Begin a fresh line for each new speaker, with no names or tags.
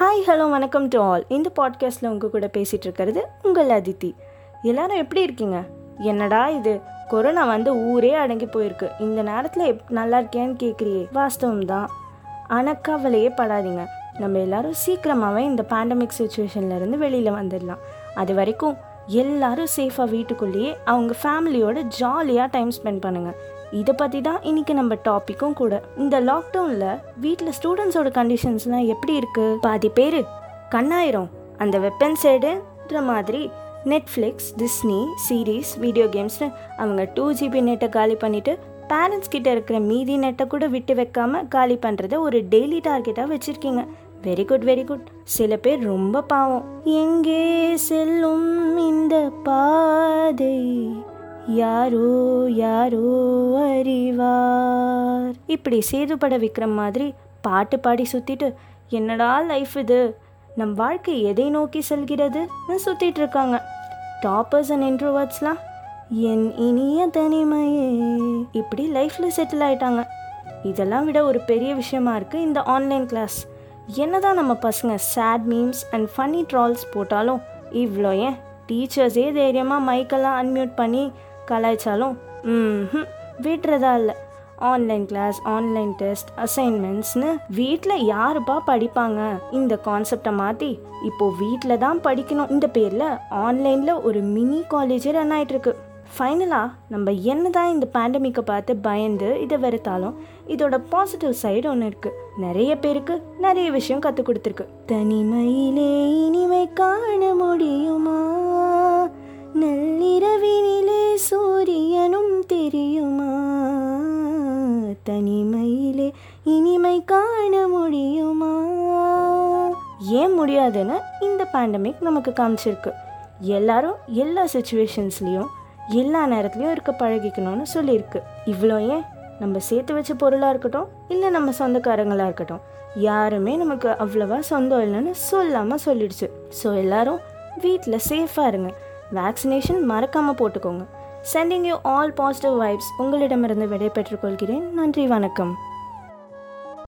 Hi hello வணக்கம் to all இந்த பாட்காஸ்ட்டில் உங்கள் கூட பேசிகிட்டு இருக்கிறது உங்கள் அதித்தி. எல்லாரும் எப்படி இருக்கீங்க? என்னடா இது? கொரோனா வந்து ஊரே அடங்கி போயிருக்கு. இந்த நேரத்தில் எப் நல்லா இருக்கியான்னு கேட்குறியே வாஸ்தவம் தான் ஆனால் படாதீங்க. நம்ம எல்லாரும் சீக்கிரமாகவே இந்த பேண்டமிக் சுச்சுவேஷன்லேருந்து வெளியில் வந்துடலாம் அது வரைக்கும் எல்லாரும் சேஃபாக வீட்டுக்குள்ளேயே அவங்க ஃபேமிலியோட ஜாலியாக டைம் ஸ்பெண்ட் பண்ணுங்கள் இதை பற்றி தான் இன்றைக்கி நம்ம டாப்பிக்கும் கூட. இந்த லாக்டவுனில் வீட்டில் ஸ்டூடெண்ட்ஸோட கண்டிஷன்ஸ்லாம் எப்படி இருக்குது பாதி பேர் கண்ணாயிரும். அந்த வெப்பன் சைடுன்ற மாதிரி நெட்ஃப்ளிக்ஸ் டிஸ்னி சீரீஸ் வீடியோ கேம்ஸ்னு அவங்க டூ ஜிபி நெட்டை காலி பண்ணிவிட்டு பேரண்ட்ஸ் கிட்ட இருக்கிற மீதி நெட்டை கூட விட்டு வைக்காமல் காலி பண்ணுறத ஒரு டெய்லி டார்கெட்டாக வச்சுருக்கீங்க. வெரி குட் வெரி குட் சில பேர் ரொம்ப பாவம். எங்கே செல்லும் இந்த பாதை? யாரோ யாரோ அறிவார். இப்படி சேதுபட விக்ரம் மாதிரி பாட்டு பாடி சுத்திட்டு என்னடா லைஃப் இது? நம் வாழ்க்கை எதை நோக்கி செல்கிறதுன்னு சுத்திட்டு இருக்காங்க. டாப்பர்ஸ் அண்ட் இன்ட்ரோவர்ட்ஸ்லாம் என் இனிய தனிமையே. இப்படி லைஃப்பில் செட்டில் ஆயிட்டாங்க. இதெல்லாம் விட ஒரு பெரிய விஷயமா இருக்குது இந்த ஆன்லைன் கிளாஸ் என்னதான் நம்ம பசங்க chat memes and funny trolls போட்டாலும் இவ்வளோ ஏன்? டீச்சர்ஸே தைரியமாக மைக்கெல்லாம் அன்மியூட் பண்ணி கலாய்ச்சாலும் ம் விடுறதா இல்லை. ஆன்லைன் கிளாஸ் ஆன்லைன் டெஸ்ட் அசைன்மெண்ட்ஸ்னு வீட்டில் யாருப்பா படிப்பாங்க? இந்த கான்செப்டை மாற்றி இப்போது வீட்டில் தான் படிக்கணும். இந்த பேரில் ஆன்லைனில் ஒரு மினி காலேஜே ரன் ஆகிட்டுருக்கு ஃபைனலாக நம்ம என்ன தான் இந்த பேண்டமிக்கை பார்த்து பயந்து இதை வெறுத்தாலும் இதோட பாசிட்டிவ் சைடு ஒன்று இருக்குது நிறைய பேருக்கு நிறைய விஷயம் கற்றுக் கொடுத்துருக்கு. தனிமையிலே இனிமை காண முடியுமா? நள்ளிரவினிலே சூரியனும் தெரியுமா? தனிமையிலே இனிமை காண முடியுமா? ஏன் முடியாதுன்னு இந்த பேண்டமிக் நமக்கு காமிச்சிருக்கு. எல்லாரும் எல்லா சுச்சுவேஷன்ஸ்லேயும் எல்லா நேரத்துலையும் இருக்க பழகிக்கணும்னு சொல்லியிருக்கு. இவ்வளோ ஏன்? நம்ம சேர்த்து வச்ச பொருளாக இருக்கட்டும் இல்லை நம்ம சொந்தக்காரங்களாக இருக்கட்டும். யாருமே நமக்கு அவ்வளவா சொந்தம் இல்லைன்னு சொல்லாமல் சொல்லிடுச்சு. ஸோ எல்லாரும் வீட்டில் சேஃபாக இருங்க. வேக்சினேஷன் மறக்காமல் போட்டுக்கோங்க. Sending you all positive vibes உங்களிடமிருந்து விடைபெற்றுக் கொள்கிறேன். நன்றி வணக்கம்.